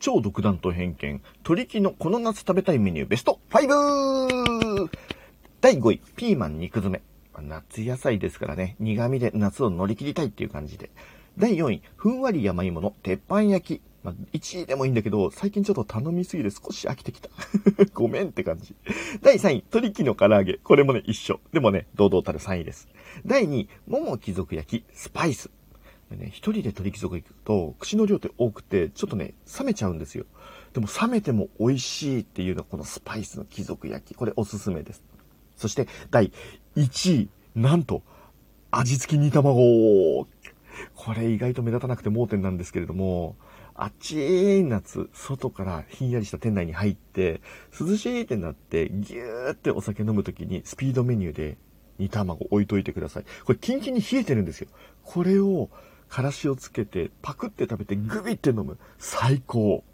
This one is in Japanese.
超独断と偏見、鳥木のこの夏食べたいメニューベスト 5! 第5位、ピーマン肉詰め。夏野菜ですからね、苦味で夏を乗り切りたいっていう感じで。第4位、ふんわり山芋の鉄板焼き。まあ、1位でもいいんだけど、最近ちょっと頼みすぎて少し飽きてきた。ごめんって感じ。第3位、鳥木の唐揚げ。これもね、一緒。でもね、堂々たる3位です。第2位、桃貴族焼き、スパイス。ね、一人で鳥貴族行くと、口の量って多くて、ちょっとね、冷めちゃうんですよ。でも冷めても美味しいっていうのはこのスパイスの貴族焼き。これおすすめです。そして第1位、なんと、味付き煮卵。これ意外と目立たなくて盲点なんですけれども、暑い夏、外からひんやりした店内に入って、涼しいってなって、ぎゅーってお酒飲むときにスピードメニューで煮卵置いといてください。これキンキンに冷えてるんですよ。これを、からしをつけて、パクって食べてグビって飲む。最高。